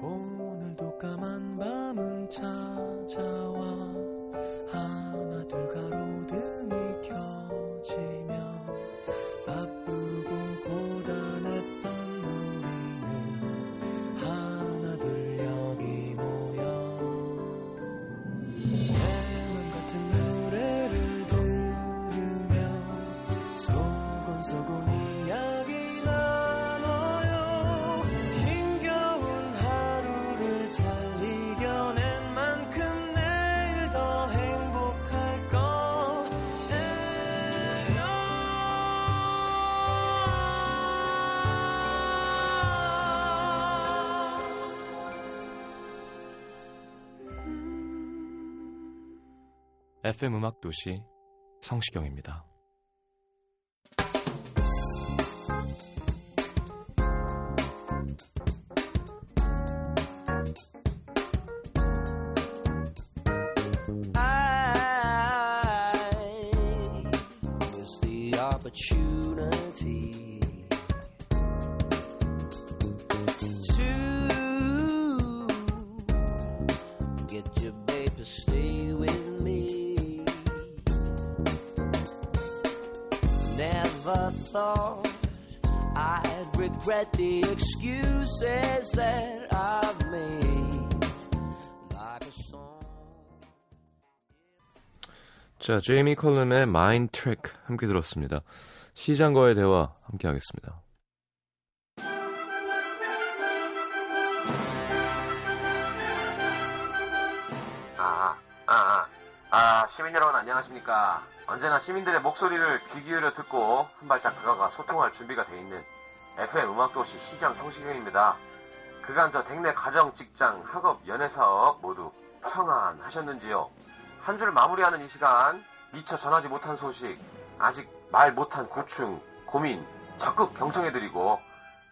오늘도 까만 밤은 찾아와 FM 음악 도시 성시경입니다. I miss the opportunity Regret the excuses that I've made. Like a song. 자, 제이미 컬럼의 Mind Trick 함께 들었습니다. 시장과의 대화 함께 하겠습니다. 아, 아, 아, 아, 시민 여러분 안녕하십니까. 언제나 시민들의 목소리를 귀 기울여 듣고 한 발짝 다가가 소통할 준비가 돼 있는 FM 음악도시 시장 성시경입니다. 그간 저 댁내 가정, 직장, 학업, 연애사업 모두 평안하셨는지요? 한줄 마무리하는 이 시간 미처 전하지 못한 소식, 아직 말 못한 고충, 고민 적극 경청해드리고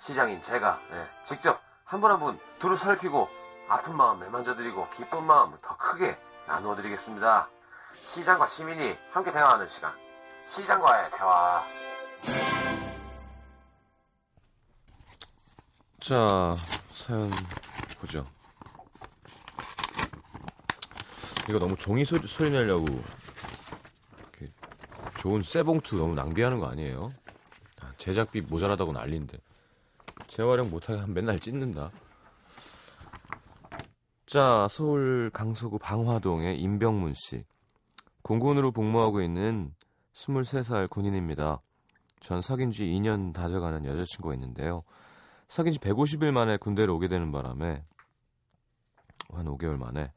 시장인 제가 네, 직접 한 분 한분 두루 살피고 아픈 마음 매만져드리고 기쁜 마음을 더 크게 나누어드리겠습니다. 시장과 시민이 함께 대화하는 시간. 시장과의 대화. 자, 사연 보죠. 이거 너무 종이 소리, 소리 내려고 이렇게 좋은 쇠봉투 너무 낭비하는 거 아니에요? 아, 제작비 모자라다고 난리인데 재활용 못하게 한 맨날 찢는다. 자, 서울 강서구 방화동의 임병문 씨. 공군으로 복무하고 있는 23살 군인입니다. 전 사귄 지 2년 다 돼가는 여자친구가 있는데요. 사귄 지 150일 만에 군대를 오게 되는 바람에 한 5개월 만에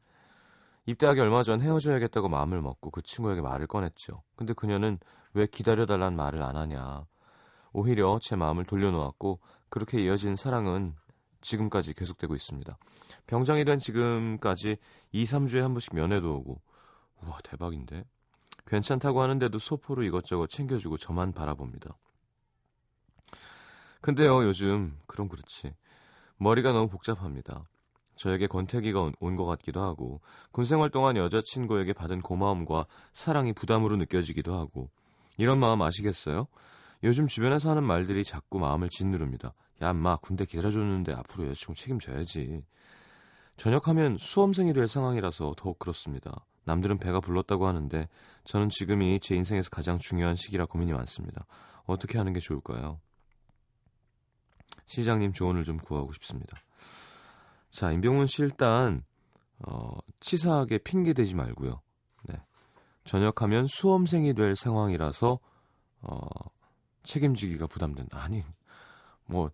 입대하기 얼마 전 헤어져야겠다고 마음을 먹고 그 친구에게 말을 꺼냈죠. 근데 그녀는 왜 기다려달란 말을 안 하냐. 오히려 제 마음을 돌려놓았고 그렇게 이어진 사랑은 지금까지 계속되고 있습니다. 병장이 된 지금까지 2, 3주에 한 번씩 면회도 오고 우와 대박인데 괜찮다고 하는데도 소포로 이것저것 챙겨주고 저만 바라봅니다. 근데요 요즘 그럼 그렇지 머리가 너무 복잡합니다. 저에게 권태기가 온 것 같기도 하고 군생활 동안 여자친구에게 받은 고마움과 사랑이 부담으로 느껴지기도 하고 이런 마음 아시겠어요? 요즘 주변에서 하는 말들이 자꾸 마음을 짓누릅니다. 야, 인마 군대 기다려줬는데 앞으로 여자친구 책임져야지. 전역하면 수험생이 될 상황이라서 더욱 그렇습니다. 남들은 배가 불렀다고 하는데 저는 지금이 제 인생에서 가장 중요한 시기라 고민이 많습니다. 어떻게 하는 게 좋을까요? 시장님 조언을 좀 구하고 싶습니다. 자, 임병훈 씨 일단 어, 치사하게 핑계 대지 말고요. 네. 전역하면 수험생이 될 상황이라서 어, 책임지기가 부담된다. 아니, 뭐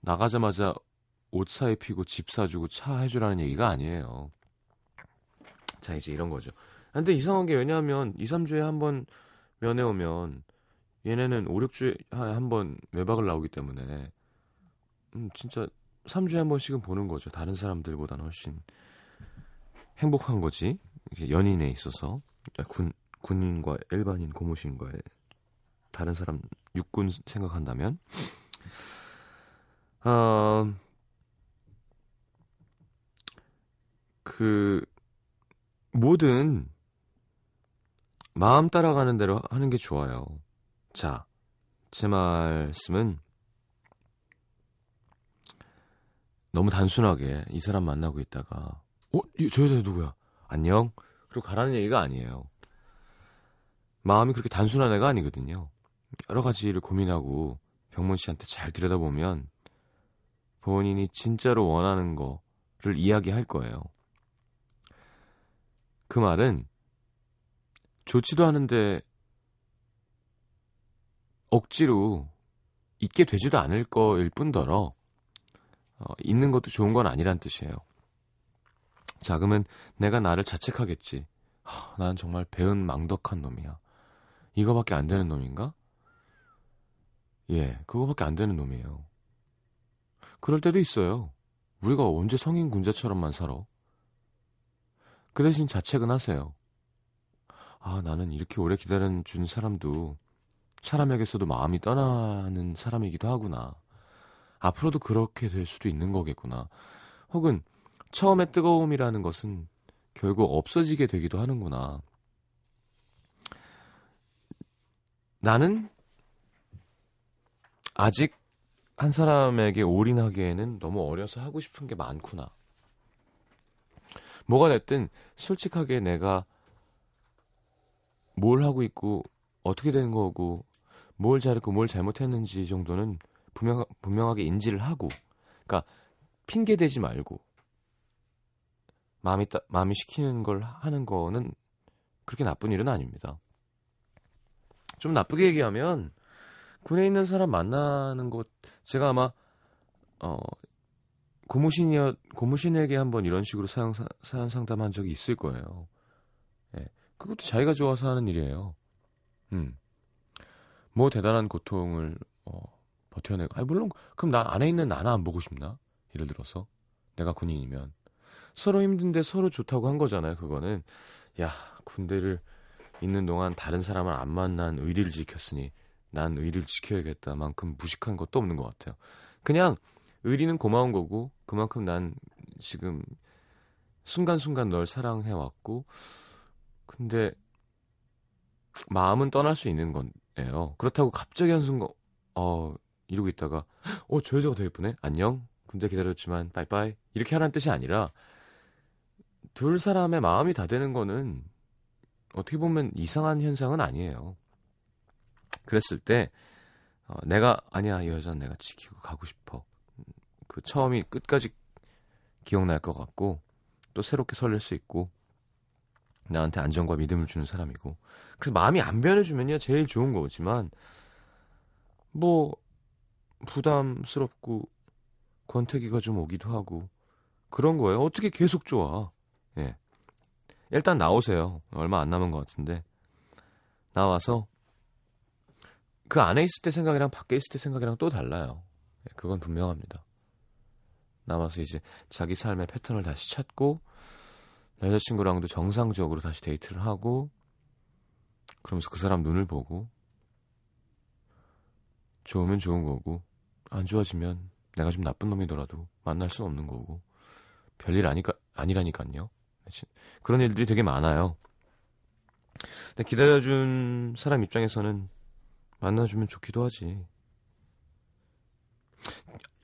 나가자마자 옷 사 입히고 집 사주고 차 해주라는 얘기가 아니에요. 자, 이제 이런 거죠. 근데 이상한 게 왜냐하면 2, 3주에 한 번 면회 오면 얘네는 5, 6주에 한 번 외박을 나오기 때문에 음, 진짜 3주에 한 번씩은 보는 거죠. 다른 사람들보다는 훨씬 행복한 거지. 연인에 있어서 군 군인과 일반인 고무신과의 다른 사람 육군 생각한다면 어, 그 뭐든 마음 따라가는 대로 하는 게 좋아요. 자, 제 말씀은 너무 단순하게 이 사람 만나고 있다가 어? 이, 저 여자 누구야? 안녕? 그리고 가라는 얘기가 아니에요. 마음이 그렇게 단순한 애가 아니거든요. 여러 가지를 고민하고 병문 씨한테 잘 들여다보면 본인이 진짜로 원하는 거를 이야기할 거예요. 그 말은 좋지도 않은데 억지로 있게 되지도 않을 거일 뿐더러 어, 있는 것도 좋은 건 아니란 뜻이에요. 자, 그러면 내가 나를 자책하겠지. 하, 난 정말 배은 망덕한 놈이야. 이거밖에 안 되는 놈인가? 예, 그거밖에 안 되는 놈이에요. 그럴 때도 있어요. 우리가 언제 성인 군자처럼만 살아? 그 대신 자책은 하세요. 아, 나는 이렇게 오래 기다려준 사람도 사람에게서도 마음이 떠나는 사람이기도 하구나. 앞으로도 그렇게 될 수도 있는 거겠구나. 혹은 처음에 뜨거움이라는 것은 결국 없어지게 되기도 하는구나. 나는 아직 한 사람에게 올인하기에는 너무 어려서 하고 싶은 게 많구나. 뭐가 됐든 솔직하게 내가 뭘 하고 있고 어떻게 된 거고 뭘 잘했고 뭘 잘못했는지 정도는 분명, 분명하게 인지를 하고 그러니까 핑계 대지 말고 마음이 따, 마음이 시키는 걸 하는 거는 그렇게 나쁜 일은 아닙니다. 좀 나쁘게 얘기하면 군에 있는 사람 만나는 것 제가 아마 어 고무신이어 고무신에게 한번 이런 식으로 사연 사연 상담한 적이 있을 거예요. 예. 그것도 자기가 좋아서 하는 일이에요. 음. 뭐 대단한 고통을 어, 버텨내고. 아 물론 그럼 나 안에 있는 나나 안 보고 싶나? 예를 들어서 내가 군인이면 서로 힘든데 서로 좋다고 한 거잖아요. 그거는 야 군대를 있는 동안 다른 사람을 안 만난 의리를 지켰으니 난 의리를 지켜야겠다 만큼 무식한 것도 없는 것 같아요. 그냥 의리는 고마운 거고 그만큼 난 지금 순간순간 널 사랑해 왔고 근데 마음은 떠날 수 있는 건예요. 그렇다고 갑자기 한순간 어 이러고 있다가 어 저 여자가 더 예쁘네 안녕 군대 기다렸지만 빠이빠이 이렇게 하라는 뜻이 아니라 둘 사람의 마음이 다 되는 거는 어떻게 보면 이상한 현상은 아니에요. 그랬을 때 어, 내가 아니야 이 여자는 내가 지키고 가고 싶어. 그 처음이 끝까지 기억날 것 같고 또 새롭게 설렐 수 있고 나한테 안정과 믿음을 주는 사람이고 그래서 마음이 안 변해주면요 제일 좋은 거지만 뭐 부담스럽고 권태기가 좀 오기도 하고 그런 거예요. 어떻게 계속 좋아? 예. 일단 나오세요. 얼마 안 남은 것 같은데. 나와서 그 안에 있을 때 생각이랑 밖에 있을 때 생각이랑 또 달라요. 예, 그건 분명합니다. 남아서 이제 자기 삶의 패턴을 다시 찾고 여자친구랑도 정상적으로 다시 데이트를 하고 그러면서 그 사람 눈을 보고 좋으면 좋은 거고 안 좋아지면 내가 좀 나쁜 놈이더라도 만날 수 없는 거고 별일 아니까 아니라니까요. 그런 일들이 되게 많아요. 근데 기다려준 사람 입장에서는 만나주면 좋기도 하지.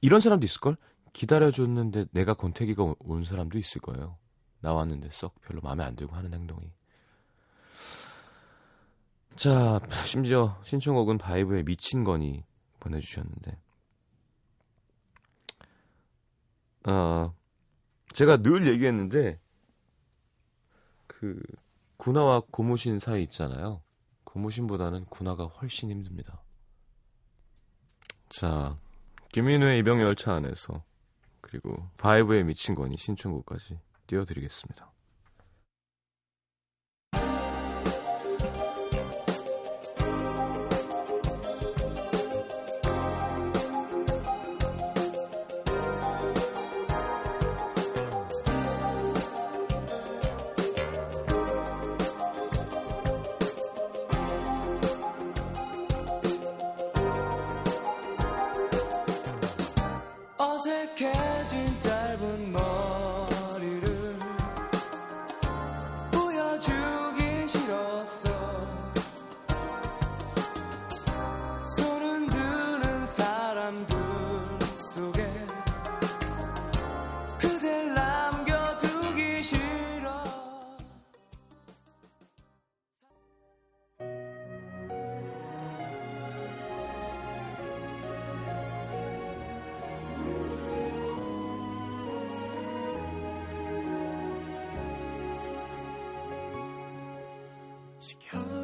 이런 사람도 있을걸? 기다려줬는데 내가 권태기가 온 사람도 있을 거예요. 나왔는데 썩 별로 마음에 안 들고 하는 행동이. 자, 심지어 신청곡은 바이브의 미친 거니 보내주셨는데. 어, 제가 늘 얘기했는데, 그, 군화와 고무신 사이 있잖아요. 고무신보다는 군화가 훨씬 힘듭니다. 자, 김인우의 이병 열차 안에서 그리고 바이브의 미친 거니 신청곡까지 띄워드리겠습니다.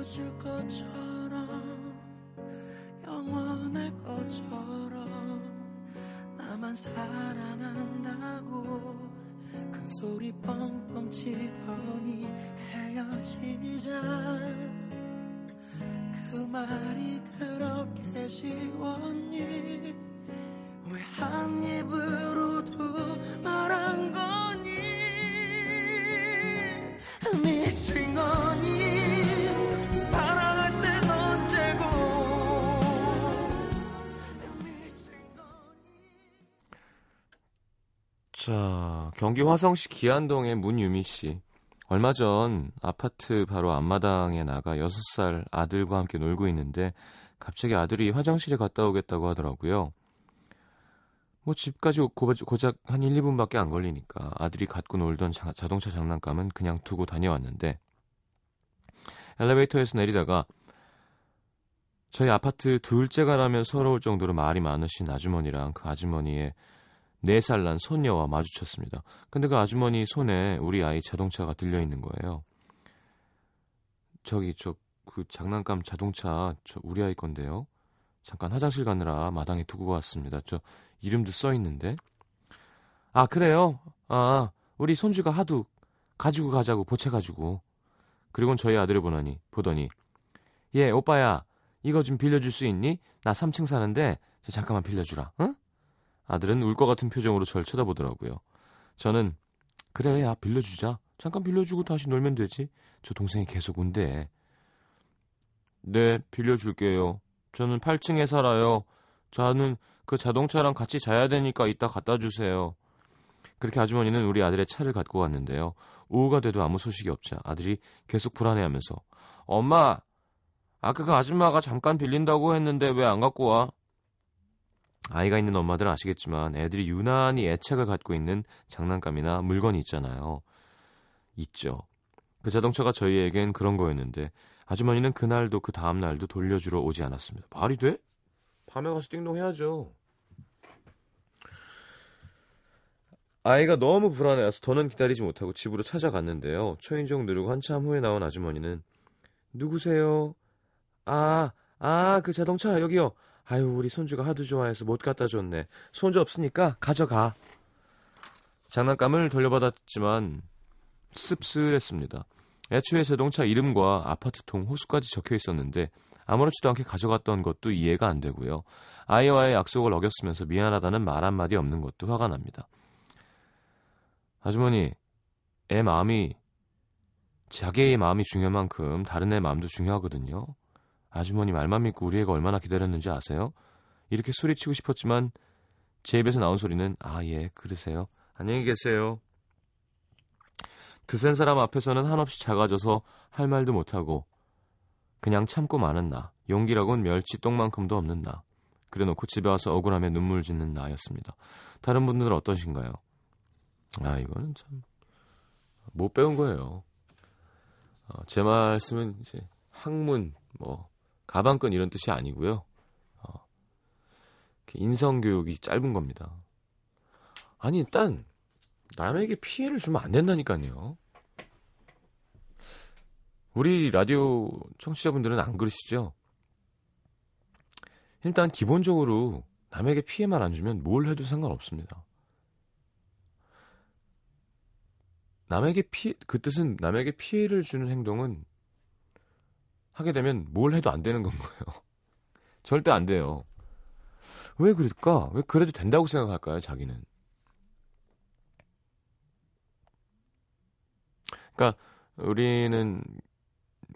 지켜줄 것처럼 영원할 것처럼 나만 사랑한다고 큰 소리 뻥뻥 치더니 헤어지자. 그 말이 그렇게 쉬웠니? 왜 한 입으 경기 화성시 기안동의 문유미 씨. 얼마 전 아파트 바로 앞마당에 나가 6살 아들과 함께 놀고 있는데 갑자기 아들이 화장실에 갔다 오겠다고 하더라고요. 뭐 집까지 고- 고작 한 1, 2분밖에 안 걸리니까 아들이 갖고 놀던 자, 자동차 장난감은 그냥 두고 다녀왔는데 엘리베이터에서 내리다가 저희 아파트 둘째가라면 서러울 정도로 말이 많으신 아주머니랑 그 아주머니의 4살 난 손녀와 마주쳤습니다. 근데 그 아주머니 손에 우리 아이 자동차가 들려 있는 거예요. 저기 저 그 장난감 자동차 저 우리 아이 건데요. 잠깐 화장실 가느라 마당에 두고 왔습니다. 저 이름도 써 있는데. 아 그래요? 아 우리 손주가 하도 가지고 가자고 보채가지고. 그리고는 저희 아들을 보더니 보더니 예 오빠야 이거 좀 빌려줄 수 있니? 나 3층 사는데 저 잠깐만 빌려주라. 응? 아들은 울 것 같은 표정으로 절 쳐다보더라고요. 저는 그래 야 빌려주자. 잠깐 빌려주고 다시 놀면 되지. 저 동생이 계속 운대. 네 빌려줄게요. 저는 8층에 살아요. 저는 그 자동차랑 같이 자야 되니까 이따 갖다 주세요. 그렇게 아주머니는 우리 아들의 차를 갖고 왔는데요. 오후가 돼도 아무 소식이 없자 아들이 계속 불안해하면서 엄마 아까 그 아줌마가 잠깐 빌린다고 했는데 왜 안 갖고 와? 아이가 있는 엄마들은 아시겠지만 애들이 유난히 애착을 갖고 있는 장난감이나 물건이 있잖아요. 있죠. 그 자동차가 저희에겐 그런 거였는데 아주머니는 그날도 그 다음날도 돌려주러 오지 않았습니다. 말이 돼? 밤에 가서 띵동 해야죠. 아이가 너무 불안해서 더는 기다리지 못하고 집으로 찾아갔는데요. 초인종 누르고 한참 후에 나온 아주머니는 누구세요? 아, 아, 그 자동차 여기요. 아유, 우리 손주가 하도 좋아해서 못 갖다 줬네. 손주 없으니까 가져가. 장난감을 돌려받았지만 씁쓸했습니다. 애초에 자동차 이름과 아파트통 호수까지 적혀 있었는데 아무렇지도 않게 가져갔던 것도 이해가 안 되고요. 아이와의 약속을 어겼으면서 미안하다는 말 한마디 없는 것도 화가 납니다. 아주머니, 애 마음이 자기의 마음이 중요한 만큼 다른 애 마음도 중요하거든요. 아주머니 말만 믿고 우리 애가 얼마나 기다렸는지 아세요? 이렇게 소리치고 싶었지만 제 입에서 나온 소리는 아 예 그러세요. 안녕히 계세요. 드센 사람 앞에서는 한없이 작아져서 할 말도 못하고 그냥 참고 마는 나. 용기라곤 멸치 똥만큼도 없는 나. 그래놓고 집에 와서 억울함에 눈물 짓는 나였습니다. 다른 분들은 어떠신가요? 아 이거는 참 못 배운 거예요. 어, 제 말씀은 이제 학문 뭐 가방끈 이런 뜻이 아니고요. 어, 인성 교육이 짧은 겁니다. 아니 일단 남에게 피해를 주면 안 된다니까요. 우리 라디오 청취자분들은 안 그러시죠? 일단 기본적으로 남에게 피해만 안 주면 뭘 해도 상관없습니다. 남에게 피, 그 뜻은 남에게 피해를 주는 행동은 하게 되면 뭘 해도 안 되는 건 거예요. 절대 안 돼요. 왜 그럴까? 왜 그래도 된다고 생각할까요, 자기는? 그러니까 우리는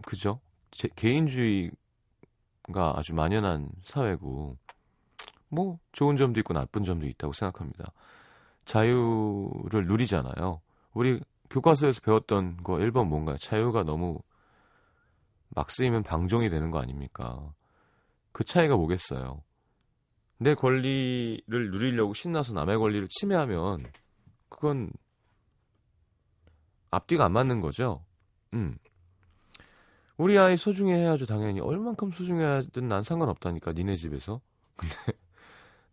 그죠? 제, 개인주의가 아주 만연한 사회고 뭐 좋은 점도 있고 나쁜 점도 있다고 생각합니다. 자유를 누리잖아요. 우리 교과서에서 배웠던 거 1번 뭔가요? 자유가 너무 막 쓰이면 방종이 되는 거 아닙니까? 그 차이가 뭐겠어요? 내 권리를 누리려고 신나서 남의 권리를 침해하면 그건 앞뒤가 안 맞는 거죠. 음. 우리 아이 소중히 해야죠, 당연히. 얼만큼 소중해야든 난 상관없다니까, 니네 집에서. 근데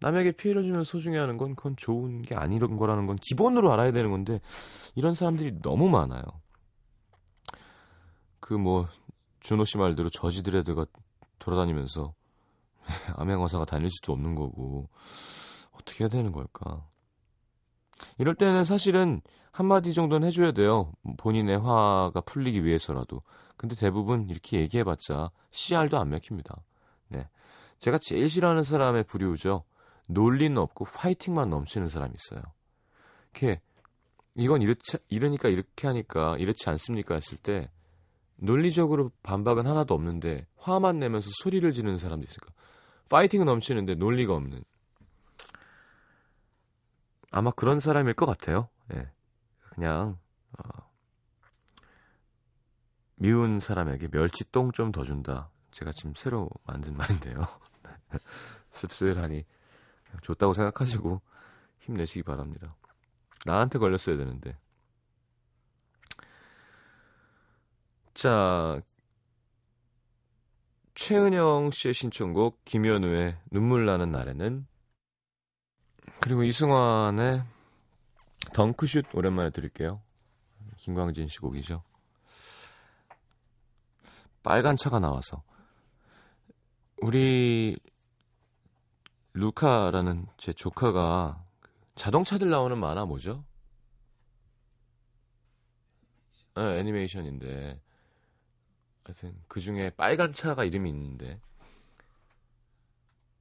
남에게 피해를 주면 소중히 하는 건 그건 좋은 게 아니런 거라는 건 기본으로 알아야 되는 건데 이런 사람들이 너무 많아요. 그 뭐 준호 씨 말대로 저지드레드가 돌아다니면서 암행어사가 다닐 수도 없는 거고 어떻게 해야 되는 걸까? 이럴 때는 사실은 한마디 정도는 해줘야 돼요. 본인의 화가 풀리기 위해서라도. 근데 대부분 이렇게 얘기해봤자 CR도 안 맥힙니다. 네. 제가 제일 싫어하는 사람의 부류죠. 논리는 없고 파이팅만 넘치는 사람이 있어요. 이렇게 이건 이렇지 이러니까 이렇게 하니까 이렇지 않습니까 했을 때 논리적으로 반박은 하나도 없는데 화만 내면서 소리를 지르는 사람도 있으니까 파이팅은 넘치는데 논리가 없는 아마 그런 사람일 것 같아요. 예. 그냥 어, 미운 사람에게 멸치똥 좀 더 준다. 제가 지금 새로 만든 말인데요. 씁쓸하니 좋다고 생각하시고 힘내시기 바랍니다. 나한테 걸렸어야 되는데. 자, 최은영 씨의 신청곡 김현우의 눈물 나는 날에는 그리고 이승환의 덩크슛 오랜만에 들을게요. 김광진 씨 곡이죠. 빨간 차가 나와서 우리 루카라는 제 조카가 자동차들 나오는 만화 뭐죠? 네, 애니메이션인데 하여튼 그 중에 빨간 차가 이름이 있는데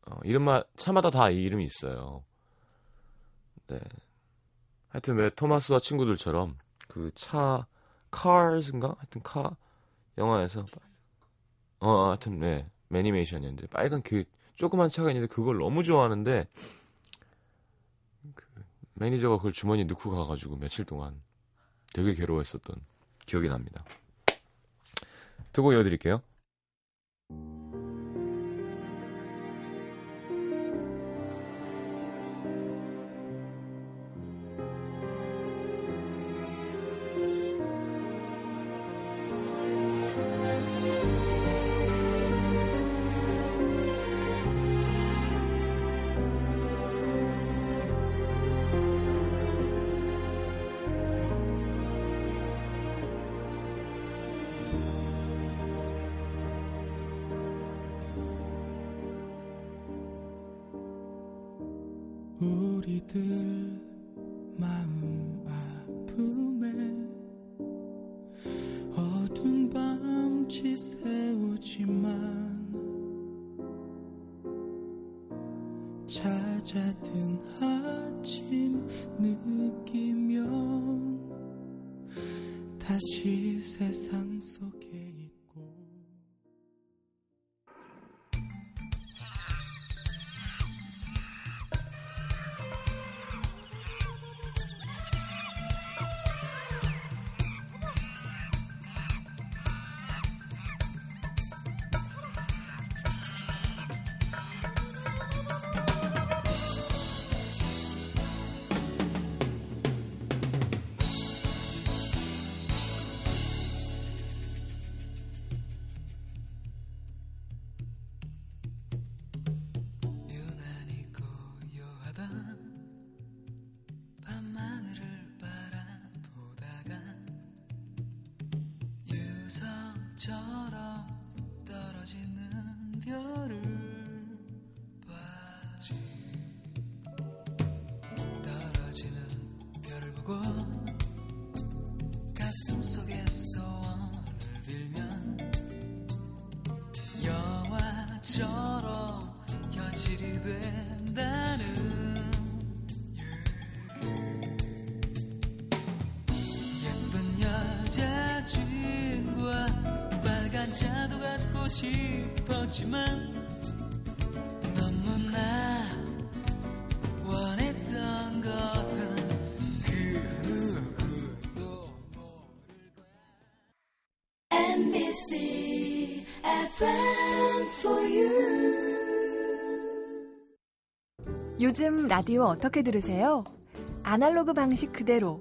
어, 이름마 차마다 다 이름이 있어요. 네. 하여튼 왜 토마스와 친구들처럼 그 차 Cars인가 하여튼 car 영화에서 어 하여튼 네 애니메이션이었는데 빨간 그 조그만 차가 있는데 그걸 너무 좋아하는데 그 매니저가 그걸 주머니에 넣고 가가지고 며칠 동안 되게 괴로워했었던 기억이 납니다. 두곡 이어드릴게요. 우리들 유성처럼 떨어지는 별을 봐지. 떨어지는 별을 보고 싶었지만 너무나 원했던 것은 그 누구도 모를 거야 NBC FM for you. 요즘 라디오 어떻게 들으세요? 아날로그 방식 그대로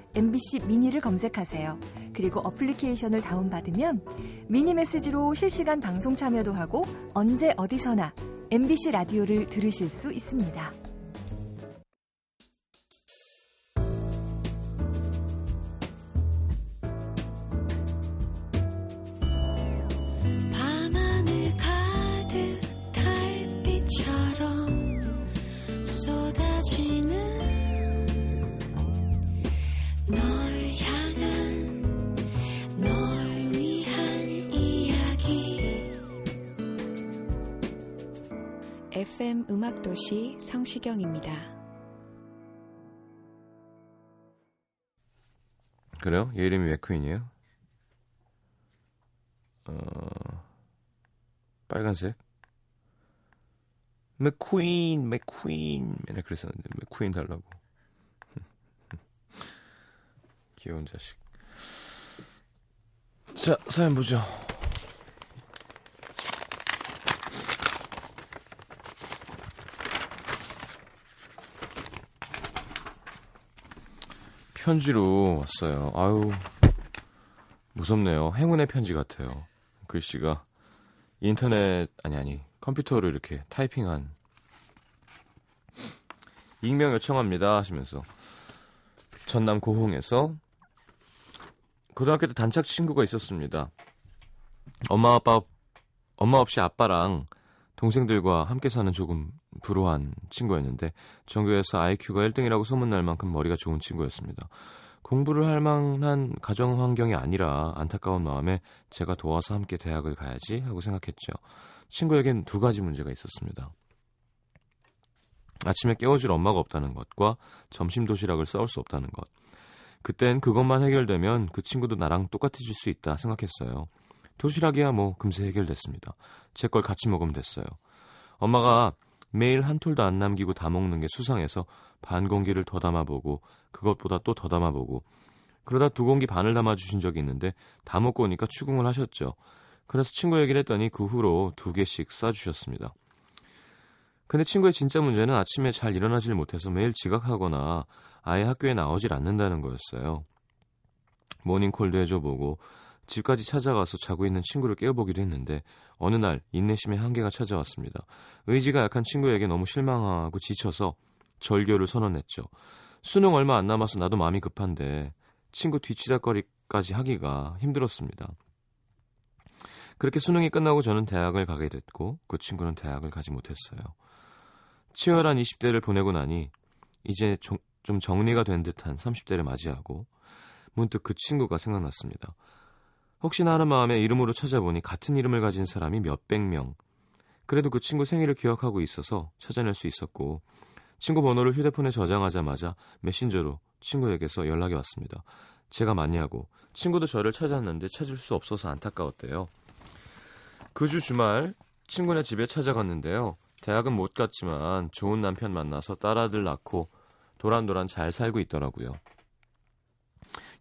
MBC 미니를 검색하세요. 그리고 어플리케이션을 다운받으면 미니 메시지로 실시간 방송 참여도 하고 언제 어디서나 MBC 라디오를 들으실 수 있습니다. 음악도시 성시경입니다. 그래요? 얘 이름이 맥퀸이에요? 어, 빨간색? 맥퀸, 맥퀸. 맨날 그랬었는데, 맥퀸 달라고. 귀여운 자식. 자, 사연 보죠. 편지로 왔어요. 아유, 무섭네요. 행운의 편지 같아요. 글씨가 인터넷 아니 아니 컴퓨터로 이렇게 타이핑한 익명 요청합니다 하시면서 전남 고흥에서 고등학교 때 단짝 친구가 있었습니다. 엄마 아빠 엄마 없이 아빠랑 동생들과 함께 사는 조금 불우한 친구였는데 전교에서 IQ가 1등이라고 소문날 만큼 머리가 좋은 친구였습니다. 공부를 할 만한 가정 환경이 아니라 안타까운 마음에 제가 도와서 함께 대학을 가야지 하고 생각했죠. 친구에겐 두 가지 문제가 있었습니다. 아침에 깨워줄 엄마가 없다는 것과 점심 도시락을 싸울 수 없다는 것. 그땐 그것만 해결되면 그 친구도 나랑 똑같아질 수 있다 생각했어요. 도시락이야 뭐 금세 해결됐습니다. 제 걸 같이 먹으면 됐어요. 엄마가 매일 한 톨도 안 남기고 다 먹는 게 수상해서 반 공기를 더 담아보고 그것보다 또 더 담아보고 그러다 두 공기 반을 담아주신 적이 있는데 다 먹고 오니까 추궁을 하셨죠. 그래서 친구 얘기를 했더니 그 후로 두 개씩 싸주셨습니다. 근데 친구의 진짜 문제는 아침에 잘 일어나질 못해서 매일 지각하거나 아예 학교에 나오질 않는다는 거였어요. 모닝콜도 해줘보고 집까지 찾아가서 자고 있는 친구를 깨워보기도 했는데 어느 날 인내심의 한계가 찾아왔습니다. 의지가 약한 친구에게 너무 실망하고 지쳐서 절교를 선언했죠. 수능 얼마 안 남아서 나도 마음이 급한데 친구 뒤치다거리까지 하기가 힘들었습니다. 그렇게 수능이 끝나고 저는 대학을 가게 됐고 그 친구는 대학을 가지 못했어요. 치열한 20대를 보내고 나니 이제 좀, 좀 정리가 된 듯한 30대를 맞이하고 문득 그 친구가 생각났습니다. 혹시나 하는 마음에 이름으로 찾아보니 같은 이름을 가진 사람이 몇백 명. 그래도 그 친구 생일을 기억하고 있어서 찾아낼 수 있었고 친구 번호를 휴대폰에 저장하자마자 메신저로 친구에게서 연락이 왔습니다. 제가 맞냐고 친구도 저를 찾았는데 찾을 수 없어서 안타까웠대요. 그 주 주말 친구네 집에 찾아갔는데요. 대학은 못 갔지만 좋은 남편 만나서 딸아들 낳고 도란도란 잘 살고 있더라고요.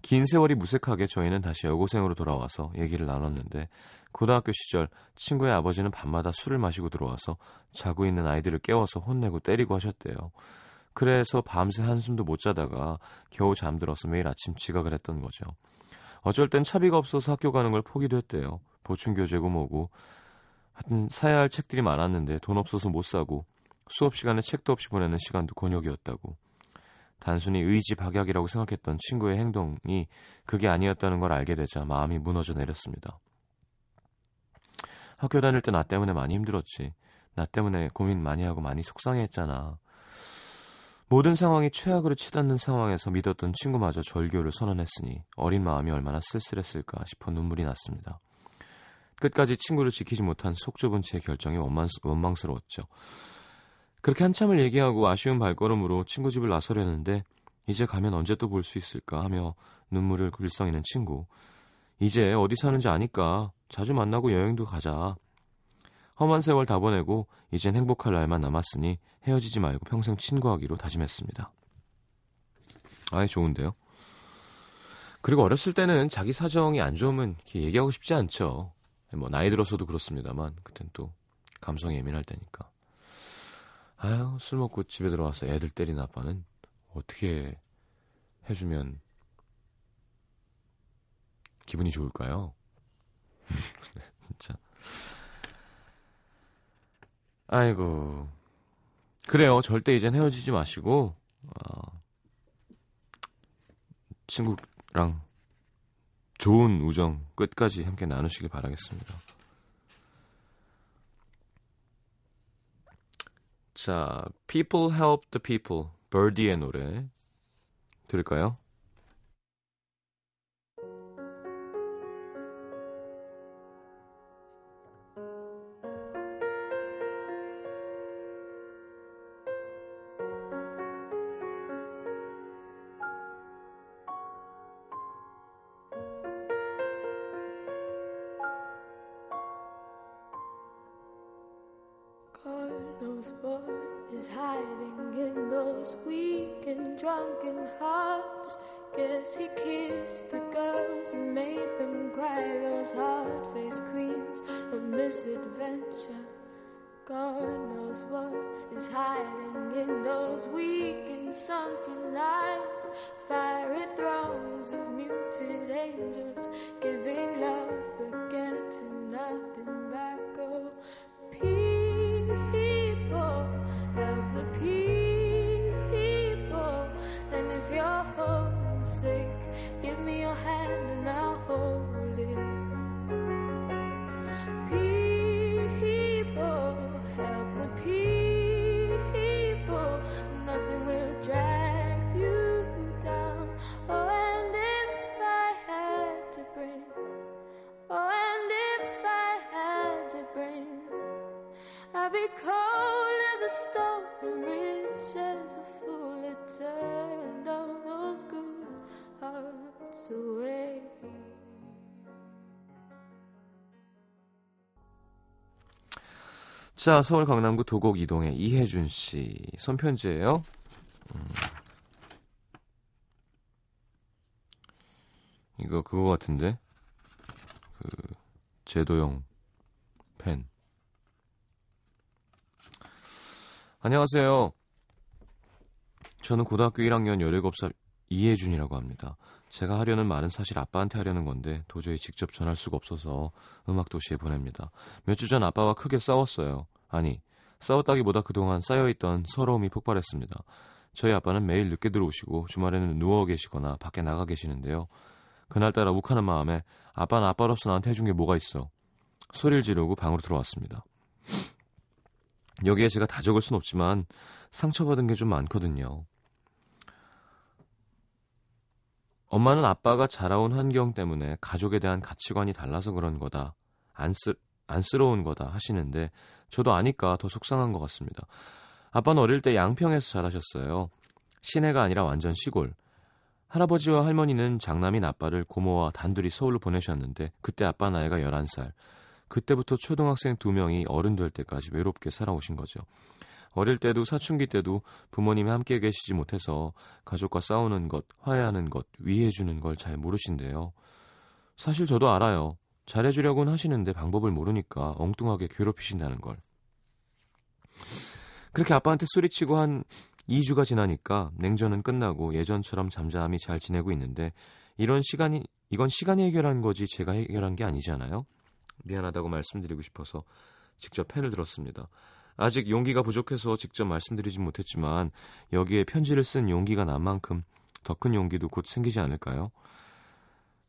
긴 세월이 무색하게 저희는 다시 여고생으로 돌아와서 얘기를 나눴는데 고등학교 시절 친구의 아버지는 밤마다 술을 마시고 들어와서 자고 있는 아이들을 깨워서 혼내고 때리고 하셨대요. 그래서 밤새 한숨도 못 자다가 겨우 잠들어서 매일 아침 지각을 했던 거죠. 어쩔 땐 차비가 없어서 학교 가는 걸 포기도 했대요. 보충교재고 뭐고. 하여튼 사야 할 책들이 많았는데 돈 없어서 못 사고 수업 시간에 책도 없이 보내는 시간도 곤욕이었다고. 단순히 의지 박약이라고 생각했던 친구의 행동이 그게 아니었다는 걸 알게 되자 마음이 무너져 내렸습니다. 학교 다닐 때 나 때문에 많이 힘들었지. 나 때문에 고민 많이 하고 많이 속상해했잖아. 모든 상황이 최악으로 치닫는 상황에서 믿었던 친구마저 절교를 선언했으니 어린 마음이 얼마나 쓸쓸했을까 싶어 눈물이 났습니다. 끝까지 친구를 지키지 못한 속 좁은 제 결정이 원망스러웠죠. 그렇게 한참을 얘기하고 아쉬운 발걸음으로 친구 집을 나서려는데 이제 가면 언제 또 볼 수 있을까 하며 눈물을 글썽이는 친구. 이제 어디 사는지 아니까 자주 만나고 여행도 가자. 험한 세월 다 보내고 이젠 행복할 날만 남았으니 헤어지지 말고 평생 친구하기로 다짐했습니다. 아예 좋은데요. 그리고 어렸을 때는 자기 사정이 안 좋으면 이렇게 얘기하고 싶지 않죠. 뭐 나이 들어서도 그렇습니다만 그땐 또 감성이 예민할 때니까. 아유, 술 먹고 집에 들어와서 애들 때리는 아빠는 어떻게 해주면 기분이 좋을까요? 진짜. 아이고. 그래요. 절대 이젠 헤어지지 마시고, 어, 친구랑 좋은 우정 끝까지 함께 나누시길 바라겠습니다. 자, People Help the People, 버디의 노래 들을까요? 자, 서울 강남구 도곡 이동의 이혜준 씨 손편지예요. 음. 이거 그거 같은데 그 제도용 펜. 안녕하세요. 저는 고등학교 1학년 17살 이혜준이라고 합니다. 제가 하려는 말은 사실 아빠한테 하려는 건데 도저히 직접 전할 수가 없어서 음악도시에 보냅니다. 몇 주 전 아빠와 크게 싸웠어요. 아니, 싸웠다기보다 그동안 쌓여있던 서러움이 폭발했습니다. 저희 아빠는 매일 늦게 들어오시고 주말에는 누워 계시거나 밖에 나가 계시는데요. 그날따라 욱하는 마음에 아빠는 아빠로서 나한테 해준 게 뭐가 있어. 소리를 지르고 방으로 들어왔습니다. 여기에 제가 다 적을 순 없지만 상처받은 게 좀 많거든요. 엄마는 아빠가 자라온 환경 때문에 가족에 대한 가치관이 달라서 그런 거다. 안쓰, 안쓰러운 거다 하시는데 저도 아니까 더 속상한 것 같습니다. 아빠는 어릴 때 양평에서 자라셨어요. 시내가 아니라 완전 시골. 할아버지와 할머니는 장남인 아빠를 고모와 단둘이 서울로 보내셨는데 그때 아빠 나이가 11살. 그때부터 초등학생 두 명이 어른 될 때까지 외롭게 살아오신 거죠. 어릴 때도 사춘기 때도 부모님이 함께 계시지 못해서 가족과 싸우는 것, 화해하는 것, 위해주는 걸 잘 모르신대요. 사실 저도 알아요. 잘해주려고는 하시는데 방법을 모르니까 엉뚱하게 괴롭히신다는 걸. 그렇게 아빠한테 소리치고 한 2주가 지나니까 냉전은 끝나고 예전처럼 잠잠히 잘 지내고 있는데 이런 시간이 이건 시간이 해결한 거지 제가 해결한 게 아니잖아요. 미안하다고 말씀드리고 싶어서 직접 펜을 들었습니다. 아직 용기가 부족해서 직접 말씀드리진 못했지만 여기에 편지를 쓴 용기가 난 만큼 더 큰 용기도 곧 생기지 않을까요?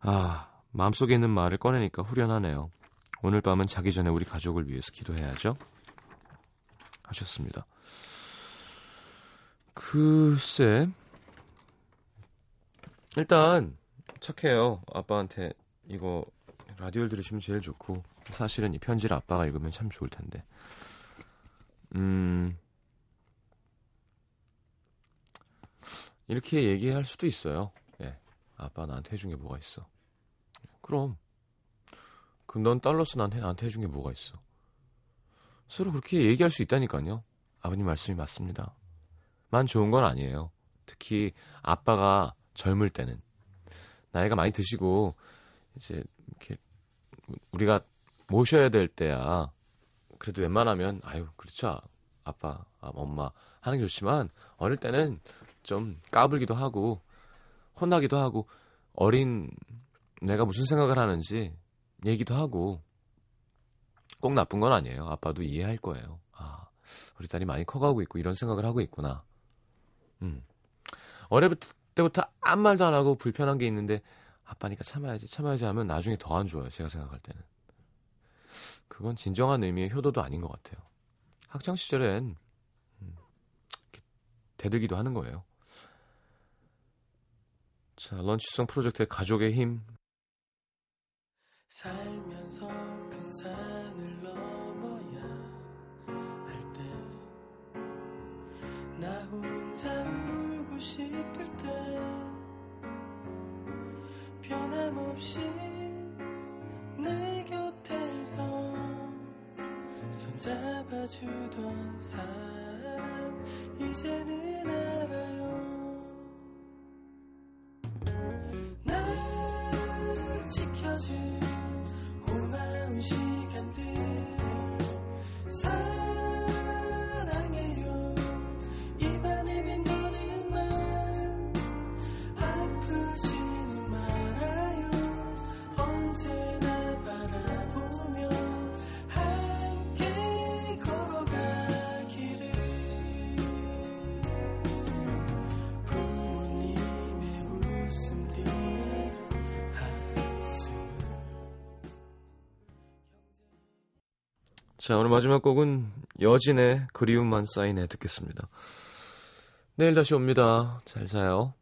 아, 마음속에 있는 말을 꺼내니까 후련하네요. 오늘 밤은 자기 전에 우리 가족을 위해서 기도해야죠. 하셨습니다. 글쎄, 일단 착해요. 아빠한테 이거 라디오를 들으시면 제일 좋고 사실은 이 편지를 아빠가 읽으면 참 좋을 텐데. 음. 이렇게 얘기할 수도 있어요. 예. 아빠 나한테 해준 게 뭐가 있어. 그럼. 그럼 넌 딸로서 나한테, 나한테 해준 게 뭐가 있어. 서로 그렇게 얘기할 수 있다니까요. 아버님 말씀이 맞습니다. 만 좋은 건 아니에요. 특히 아빠가 젊을 때는. 나이가 많이 드시고, 이제, 이렇게, 우리가 모셔야 될 때야. 그래도 웬만하면, 아유, 그렇죠. 아빠, 아, 엄마 하는 게 좋지만 어릴 때는 좀 까불기도 하고 혼나기도 하고 어린 내가 무슨 생각을 하는지 얘기도 하고 꼭 나쁜 건 아니에요. 아빠도 이해할 거예요. 아, 우리 딸이 많이 커가고 있고 이런 생각을 하고 있구나. 음. 어릴 때부터 아무 말도 안 하고 불편한 게 있는데 아빠니까 참아야지 참아야지 하면 나중에 더 안 좋아요. 제가 생각할 때는. 그건 진정한 의미의 효도도 아닌 것 같아요. 학창 시절엔 음, 대들기도 하는 거예요. 자, 런치송 프로젝트의 가족의 힘 살면서 큰 산을 넘어야 할 때 나 혼자 울고 싶을 때 변함없이 내 곁에서 손잡아주던 사랑 이제는 알아요 자, 오늘 마지막 곡은 여진의 그리움만 쌓이네 듣겠습니다. 내일 다시 옵니다. 잘 자요.